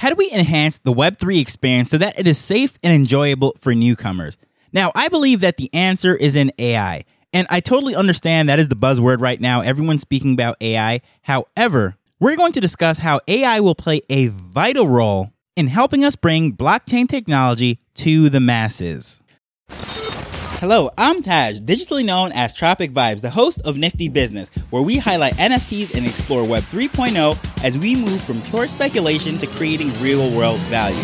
How do we enhance the Web3 experience so that it is safe and enjoyable for newcomers? Now, I believe that the answer is in AI. And I totally understand that is the buzzword right now. Everyone's speaking about AI. However, we're going to discuss how AI will play a vital role in helping us bring blockchain technology to the masses. Hello, I'm Taj, digitally known as Tropic Vibes, the host of Nifty Business, where we highlight NFTs and explore Web 3.0 as we move from pure speculation to creating real world value.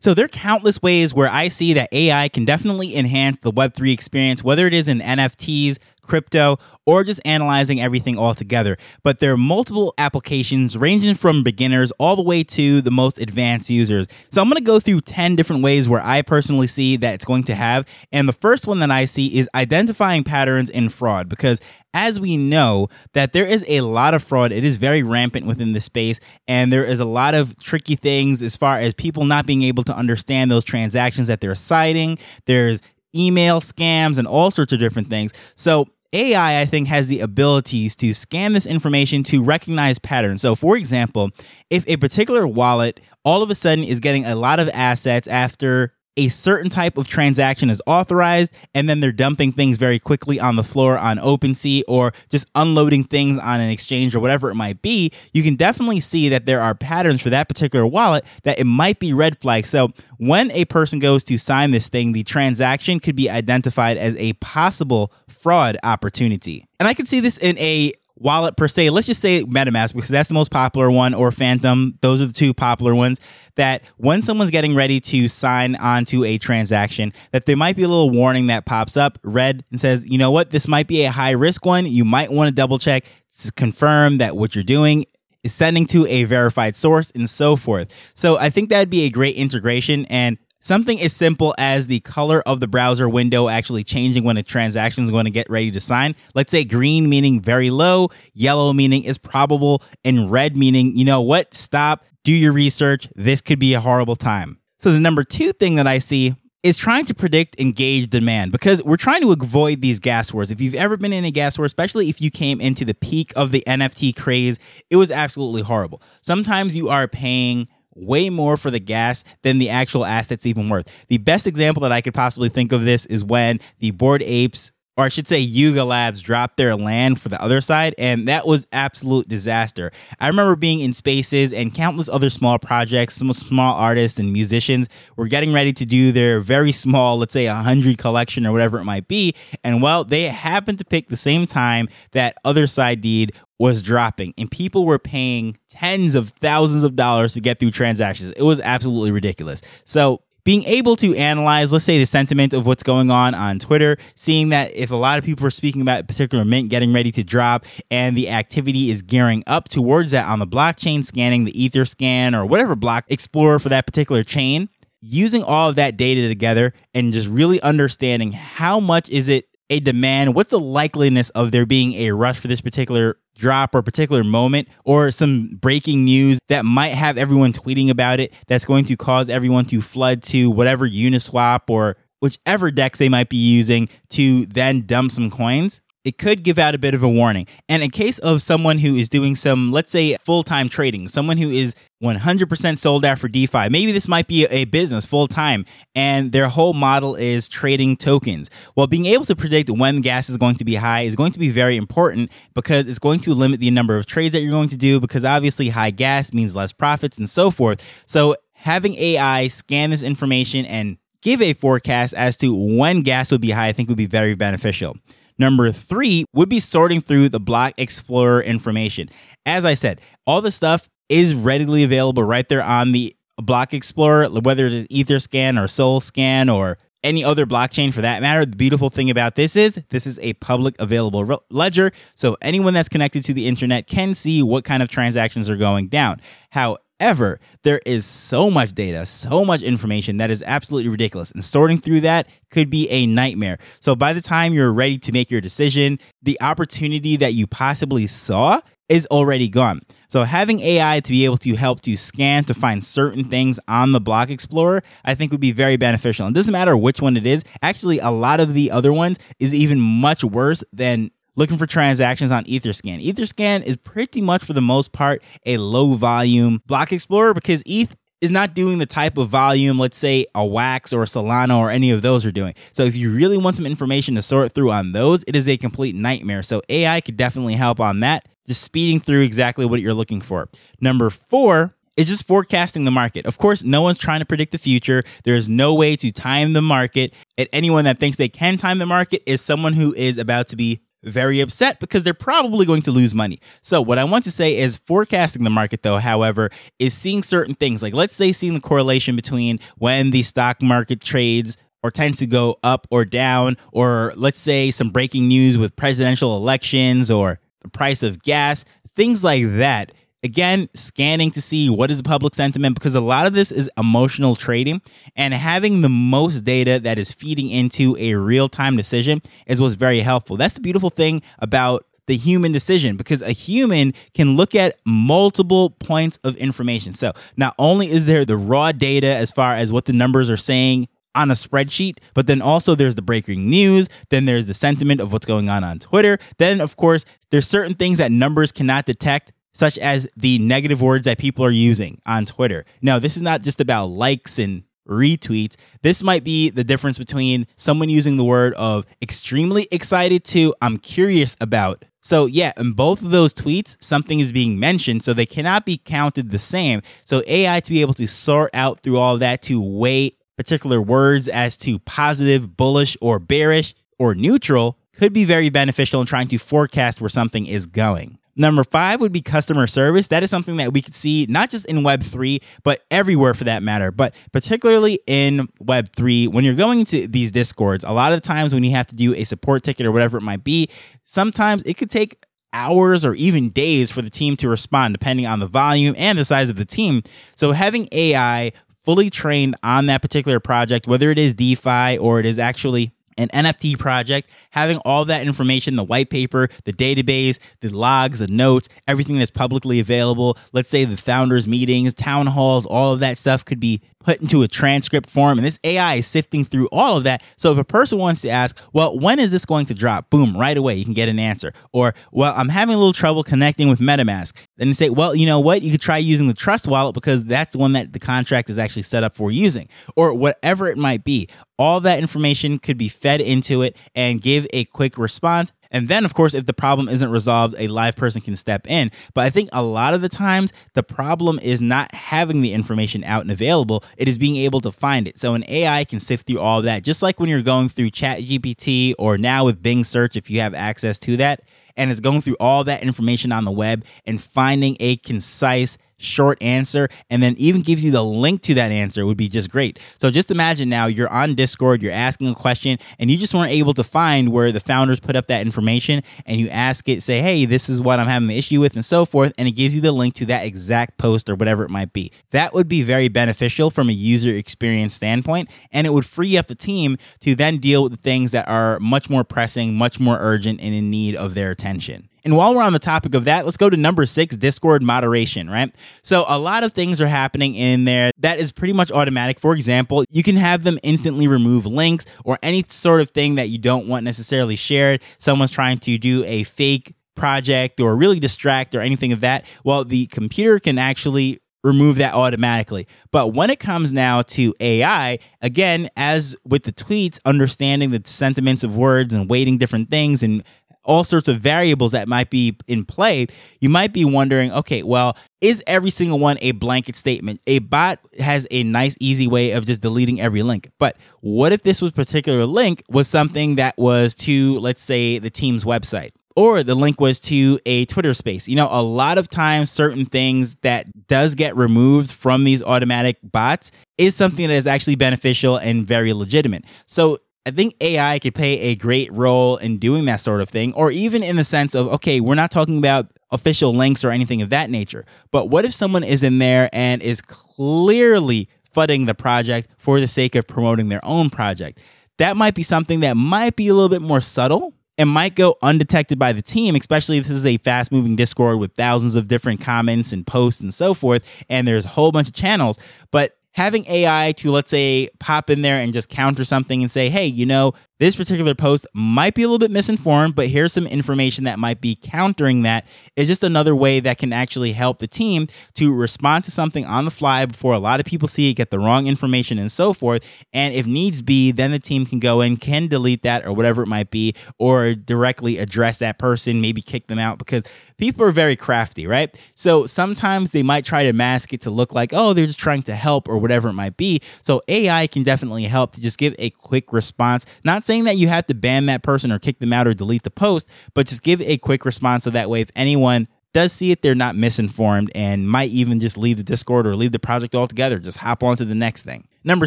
So there are countless ways where I see that AI can definitely enhance the Web3 experience, whether it is in NFTs, crypto, or just analyzing everything all together. But there are multiple applications ranging from beginners all the way to the most advanced users. So I'm going to go through 10 different ways where I personally see that it's going to have. And the first one that I see is identifying patterns in fraud because as we know that there is a lot of fraud it is very rampant within the space and there is a lot of tricky things as far as people not being able to understand those transactions that they're citing there's email scams and all sorts of different things. So AI, I think, has the abilities to scan this information to recognize patterns. So, for example, if a particular wallet all of a sudden is getting a lot of assets after a certain type of transaction is authorized and then they're dumping things very quickly on the floor on OpenSea or just unloading things on an exchange or whatever it might be, you can definitely see that there are patterns for that particular wallet that it might be red flag. So when a person goes to sign this thing, the transaction could be identified as a possible fraud opportunity. And I can see this in a wallet per se. Let's just say MetaMask because that's the most popular one, or Phantom. Those are the two popular ones. That when someone's getting ready to sign onto a transaction, that there might be a little warning that pops up red and says, you know what, this might be a high risk one. You might want to double check to confirm that what you're doing is sending to a verified source and so forth. So I think that'd be a great integration. And Something as simple as the color of the browser window actually changing when a transaction is going to get ready to sign. Let's say green meaning very low, yellow meaning is probable, and red meaning, you know what, stop, do your research. This could be a horrible time. So, the number two thing that I see is trying to predict engaged demand because we're trying to avoid these gas wars. If you've ever been in a gas war, especially if you came into the peak of the NFT craze, it was absolutely horrible. Sometimes you are paying way more for the gas than the actual assets even worth. The best example that I could possibly think of this is when the Bored Apes or I should say Yuga Labs dropped their land for the Otherside, and that was absolute disaster. I remember being in spaces and countless other small projects, some small artists and musicians were getting ready to do their very small, let's say a hundred collection or whatever it might be, and well, they happened to pick the same time that Otherside deed was dropping and people were paying tens of thousands of dollars to get through transactions. It was absolutely ridiculous. So, being able to analyze, let's say, the sentiment of what's going on on Twitter, seeing that if a lot of people are speaking about a particular mint getting ready to drop and the activity is gearing up towards that on the blockchain, scanning the Etherscan or whatever block explorer for that particular chain, using all of that data together and just really understanding how much is it a demand, what's the likeliness of there being a rush for this particular drop or particular moment or some breaking news that might have everyone tweeting about it that's going to cause everyone to flood to whatever Uniswap or whichever DEX they might be using to then dump some coins it could give out a bit of a warning. And in case of someone who is doing some, let's say, full time trading, someone who is 100% sold out for DeFi, maybe this might be a business full time and their whole model is trading tokens. Well, being able to predict when gas is going to be high is going to be very important because it's going to limit the number of trades that you're going to do because obviously high gas means less profits and so forth. So, having AI scan this information and give a forecast as to when gas would be high, I think would be very beneficial. Number three would be sorting through the Block Explorer information. As I said, all the stuff is readily available right there on the Block Explorer, whether it is Etherscan or Solscan or any other blockchain for that matter. The beautiful thing about this is this is a public available ledger. So anyone that's connected to the internet can see what kind of transactions are going down. How However, there is so much data, so much information that is absolutely ridiculous. And sorting through that could be a nightmare. So by the time you're ready to make your decision, the opportunity that you possibly saw is already gone. So having AI to be able to help to scan to find certain things on the block explorer, I think would be very beneficial. And it doesn't matter which one it is. Actually, a lot of the other ones is even much worse than looking for transactions on Etherscan. Etherscan is pretty much for the most part a low volume block explorer because ETH is not doing the type of volume, let's say a Wax or a Solana or any of those are doing. So if you really want some information to sort through on those, it is a complete nightmare. So AI could definitely help on that, just speeding through exactly what you're looking for. Number four, is just forecasting the market. Of course, no one's trying to predict the future. There's no way to time the market. And anyone that thinks they can time the market is someone who is about to be very upset because they're probably going to lose money. So, what I want to say is forecasting the market, though, however, is seeing certain things. Like, let's say, seeing the correlation between when the stock market trades or tends to go up or down, or let's say some breaking news with presidential elections or the price of gas, things like that again scanning to see what is the public sentiment because a lot of this is emotional trading and having the most data that is feeding into a real-time decision is what's very helpful that's the beautiful thing about the human decision because a human can look at multiple points of information so not only is there the raw data as far as what the numbers are saying on a spreadsheet, but then also there's the breaking news, then there's the sentiment of what's going on on Twitter. Then, of course, there's certain things that numbers cannot detect such as the negative words that people are using on Twitter. No, this is not just about likes and retweets. This might be the difference between someone using the word of extremely excited to I'm curious about. So, yeah, in both of those tweets, something is being mentioned, so they cannot be counted the same. So, AI to be able to sort out through all that to weigh particular words as to positive, bullish, or bearish, or neutral could be very beneficial in trying to forecast where something is going. Number five would be customer service. That is something that we could see not just in Web3, but everywhere for that matter. But particularly in Web3, when you're going into these discords, a lot of times when you have to do a support ticket or whatever it might be, sometimes it could take hours or even days for the team to respond, depending on the volume and the size of the team. So having AI fully trained on that particular project, whether it is DeFi or it is actually an NFT project, having all that information, the white paper, the database, the logs, the notes, everything that's publicly available. Let's say the founders' meetings, town halls, all of that stuff could be put into a transcript form. And this AI is sifting through all of that. So if a person wants to ask, well, when is this going to drop? Boom, right away, you can get an answer. Or, well, I'm having a little trouble connecting with MetaMask. Then say, well, you know what? You could try using the Trust wallet because that's the one that the contract is actually set up for using. Or whatever it might be. All that information could be fed into it and give a quick response and then, of course, if the problem isn't resolved, a live person can step in. But I think a lot of the times, the problem is not having the information out and available, it is being able to find it. So an AI can sift through all that, just like when you're going through ChatGPT or now with Bing search, if you have access to that. And it's going through all that information on the web and finding a concise short answer and then even gives you the link to that answer would be just great. So just imagine now you're on Discord, you're asking a question, and you just weren't able to find where the founders put up that information, and you ask it, say, hey, this is what I'm having the issue with, and so forth, and it gives you the link to that exact post or whatever it might be. That would be very beneficial from a user experience standpoint, and it would free up the team to then deal with the things that are much more pressing, much more urgent, and in need of their attention. And while we're on the topic of that, let's go to number six Discord moderation, right? So, a lot of things are happening in there that is pretty much automatic. For example, you can have them instantly remove links or any sort of thing that you don't want necessarily shared. Someone's trying to do a fake project or really distract or anything of that. Well, the computer can actually remove that automatically. But when it comes now to AI, again, as with the tweets, understanding the sentiments of words and weighting different things and all sorts of variables that might be in play, you might be wondering, okay, well, is every single one a blanket statement? A bot has a nice, easy way of just deleting every link. But what if this was particular link was something that was to, let's say, the team's website? Or the link was to a Twitter space. You know, a lot of times certain things that does get removed from these automatic bots is something that is actually beneficial and very legitimate. So I think AI could play a great role in doing that sort of thing, or even in the sense of, okay, we're not talking about official links or anything of that nature, but what if someone is in there and is clearly fudding the project for the sake of promoting their own project? That might be something that might be a little bit more subtle and might go undetected by the team, especially if this is a fast moving Discord with thousands of different comments and posts and so forth, and there's a whole bunch of channels. But having AI to let's say pop in there and just counter something and say, hey, you know, this particular post might be a little bit misinformed, but here's some information that might be countering that. It's just another way that can actually help the team to respond to something on the fly before a lot of people see it, get the wrong information, and so forth. And if needs be, then the team can go in, can delete that or whatever it might be, or directly address that person, maybe kick them out because people are very crafty, right? So sometimes they might try to mask it to look like, oh, they're just trying to help or whatever it might be. So AI can definitely help to just give a quick response. Not saying that you have to ban that person or kick them out or delete the post, but just give a quick response so that way if anyone does see it, they're not misinformed and might even just leave the Discord or leave the project altogether. Just hop on to the next thing. Number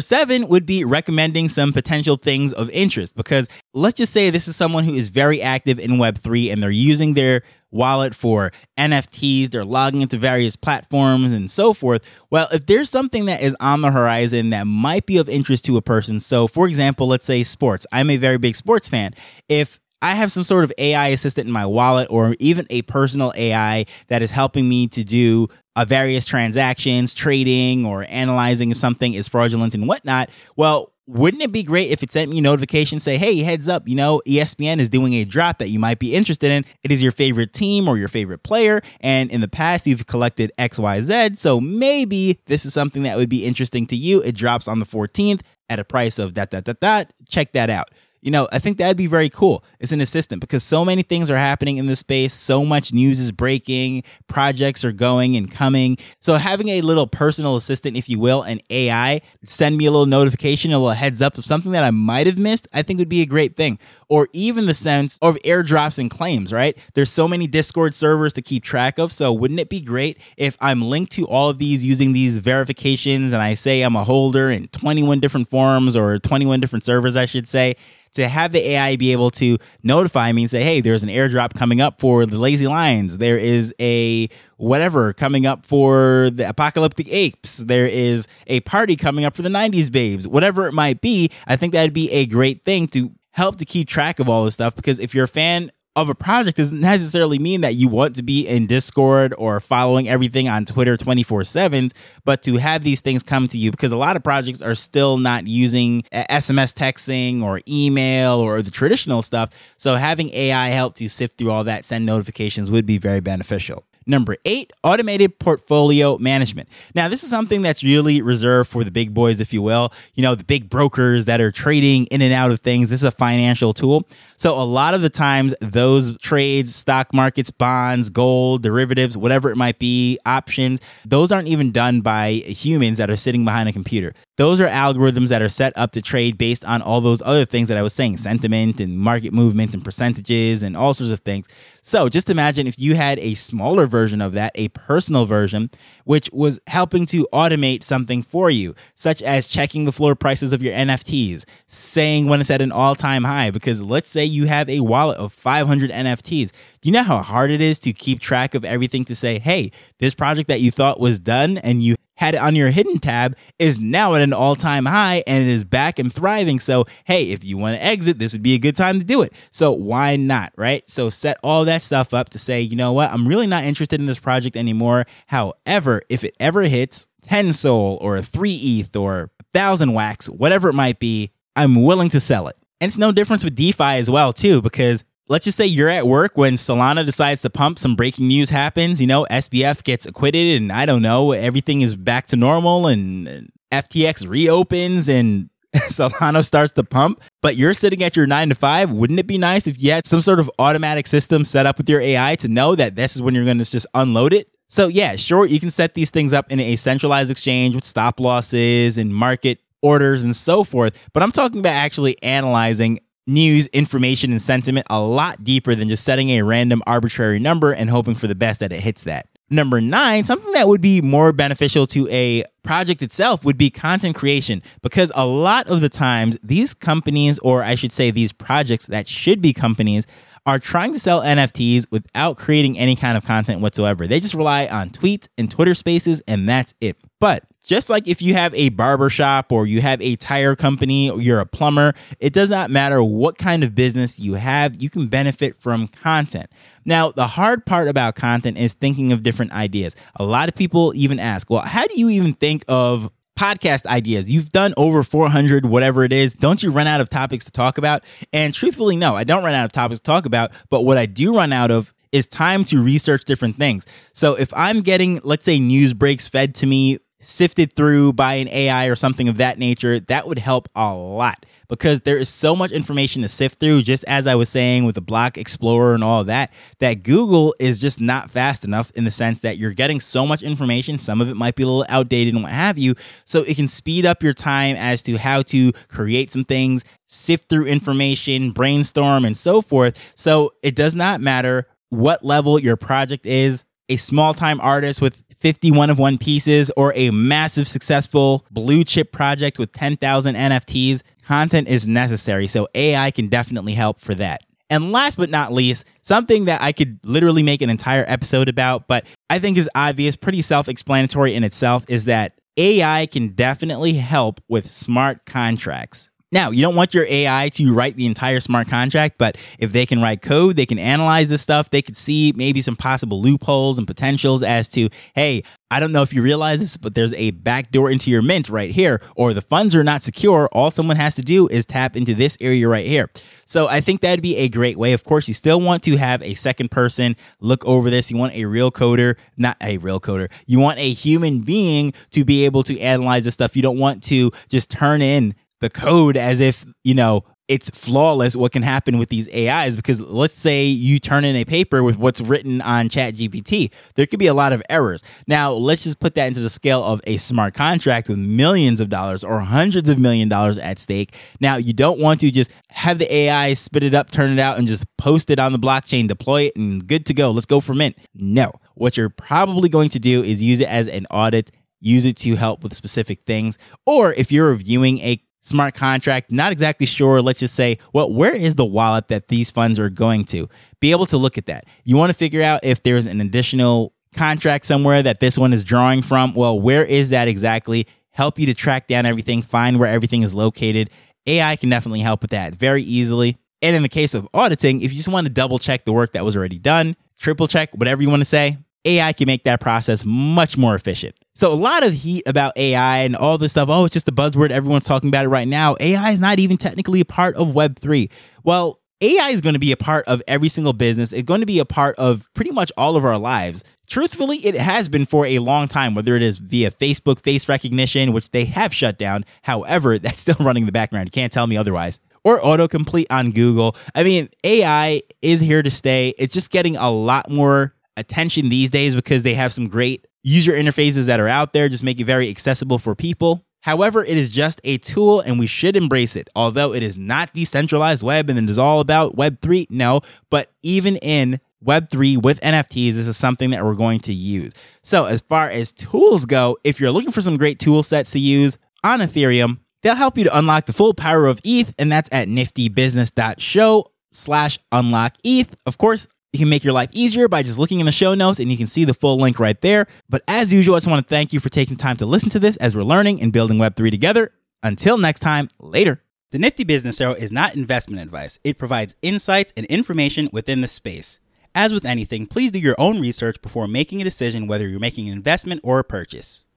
seven would be recommending some potential things of interest because let's just say this is someone who is very active in Web3 and they're using their wallet for NFTs, they're logging into various platforms and so forth. Well, if there's something that is on the horizon that might be of interest to a person, so for example, let's say sports, I'm a very big sports fan. If I have some sort of AI assistant in my wallet or even a personal AI that is helping me to do uh, various transactions, trading, or analyzing if something is fraudulent and whatnot. Well, wouldn't it be great if it sent me a notification say hey heads up you know espn is doing a drop that you might be interested in. It is your favorite team or your favorite player and in the past you've collected xyz so maybe this is something that would be interesting to you. It drops on the 14th at a price of that that that that. Check that out you know, I think that'd be very cool as an assistant because so many things are happening in this space. So much news is breaking, projects are going and coming. So having a little personal assistant, if you will, an AI, send me a little notification, a little heads up of something that I might have missed, I think would be a great thing. Or even the sense of airdrops and claims, right? There's so many Discord servers to keep track of. So wouldn't it be great if I'm linked to all of these using these verifications and I say I'm a holder in 21 different forums or 21 different servers, I should say? To have the AI be able to notify me and say, hey, there's an airdrop coming up for the Lazy Lions. There is a whatever coming up for the Apocalyptic Apes. There is a party coming up for the 90s Babes. Whatever it might be, I think that'd be a great thing to help to keep track of all this stuff because if you're a fan of a project doesn't necessarily mean that you want to be in Discord or following everything on Twitter 24 7, but to have these things come to you because a lot of projects are still not using uh, SMS texting or email or the traditional stuff. So having AI help to sift through all that, send notifications would be very beneficial. Number eight, automated portfolio management. Now, this is something that's really reserved for the big boys, if you will. You know, the big brokers that are trading in and out of things. This is a financial tool. So, a lot of the times, those trades, stock markets, bonds, gold, derivatives, whatever it might be, options, those aren't even done by humans that are sitting behind a computer. Those are algorithms that are set up to trade based on all those other things that I was saying sentiment and market movements and percentages and all sorts of things. So just imagine if you had a smaller version of that, a personal version, which was helping to automate something for you, such as checking the floor prices of your NFTs, saying when it's at an all time high. Because let's say you have a wallet of 500 NFTs. Do you know how hard it is to keep track of everything to say, hey, this project that you thought was done and you had it on your hidden tab is now at an all time high and it is back and thriving. So, hey, if you want to exit, this would be a good time to do it. So, why not? Right. So, set all that stuff up to say, you know what, I'm really not interested in this project anymore. However, if it ever hits 10 Sol or 3 ETH or 1000 Wax, whatever it might be, I'm willing to sell it. And it's no difference with DeFi as well, too, because let's just say you're at work when Solana decides to pump, some breaking news happens, you know, SBF gets acquitted, and I don't know, everything is back to normal, and FTX reopens, and Solana starts to pump, but you're sitting at your nine to five. Wouldn't it be nice if you had some sort of automatic system set up with your AI to know that this is when you're going to just unload it? So, yeah, sure, you can set these things up in a centralized exchange with stop losses and market orders and so forth. But I'm talking about actually analyzing news, information, and sentiment a lot deeper than just setting a random arbitrary number and hoping for the best that it hits that. Number nine, something that would be more beneficial to a project itself would be content creation because a lot of the times these companies, or I should say these projects that should be companies, are trying to sell NFTs without creating any kind of content whatsoever. They just rely on tweets and Twitter spaces, and that's it. But just like if you have a barber shop or you have a tire company or you're a plumber, it does not matter what kind of business you have, you can benefit from content. Now, the hard part about content is thinking of different ideas. A lot of people even ask, well, how do you even think of podcast ideas. You've done over 400, whatever it is. Don't you run out of topics to talk about? And truthfully, no, I don't run out of topics to talk about. But what I do run out of is time to research different things. So if I'm getting, let's say, news breaks fed to me sifted through by an AI or something of that nature, that would help a lot because there is so much information to sift through. Just as I was saying with the Block Explorer and all that, that Google is just not fast enough in the sense that you're getting so much information. Some of it might be a little outdated and what have you. So it can speed up your time as to how to create some things, sift through information, brainstorm, and so forth. So it does not matter what level your project is. A small time artist with 51 of one pieces or a massive successful blue chip project with 10,000 NFTs, content is necessary. So AI can definitely help for that. And last but not least, something that I could literally make an entire episode about, but I think is obvious, pretty self explanatory in itself, is that AI can definitely help with smart contracts. Now, you don't want your AI to write the entire smart contract, but if they can write code, they can analyze this stuff, they could see maybe some possible loopholes and potentials as to, hey, I don't know if you realize this, but there's a backdoor into your mint right here, or the funds are not secure. All someone has to do is tap into this area right here. So I think that'd be a great way. Of course, you still want to have a second person look over this. You want a real coder, not a real coder. You want a human being to be able to analyze this stuff. You don't want to just turn in the code as if, you know, it's flawless what can happen with these AIs because let's say you turn in a paper with what's written on ChatGPT, there could be a lot of errors. Now, let's just put that into the scale of a smart contract with millions of dollars or hundreds of million dollars at stake. Now, you don't want to just have the AI spit it up, turn it out, and just post it on the blockchain, deploy it, and good to go. Let's go for mint. No. What you're probably going to do is use it as an audit use it to help with specific things. Or if you're reviewing a smart contract, not exactly sure, let's just say, well, where is the wallet that these funds are going to? Be able to look at that. You want to figure out if there's an additional contract somewhere that this one is drawing from. Well, where is that exactly? Help you to track down everything, find where everything is located. AI can definitely help with that very easily. And in the case of auditing, if you just want to double check the work that was already done, triple check, whatever you want to say, AI can make that process much more efficient. So a lot of heat about AI and all this stuff. Oh, it's just a buzzword. Everyone's talking about it right now. AI is not even technically a part of Web3. Well, AI is going to be a part of every single business. It's going to be a part of pretty much all of our lives. Truthfully, it has been for a long time, whether it is via Facebook face recognition, which they have shut down. However, that's still running in the background. You can't tell me otherwise. Or autocomplete on Google. I mean, AI is here to stay. It's just getting a lot more attention these days because they have some great user interfaces that are out there, just make it very accessible for people. However, it is just a tool and we should embrace it. Although it is not decentralized web and it is all about Web3, no, but even in Web3 with NFTs, this is something that we're going to use. So, as far as tools go, if you're looking for some great tool sets to use on Ethereum, they'll help you to unlock the full power of ETH, and that's at niftybusiness.show slash unlock ETH. Of course, you can make your life easier by just looking in the show notes and you can see the full link right there. But as usual, I just want to thank you for taking time to listen to this as we're learning and building Web3 together. Until next time, later. The Nifty Business Show is not investment advice, it provides insights and information within the space. As with anything, please do your own research before making a decision whether you're making an investment or a purchase.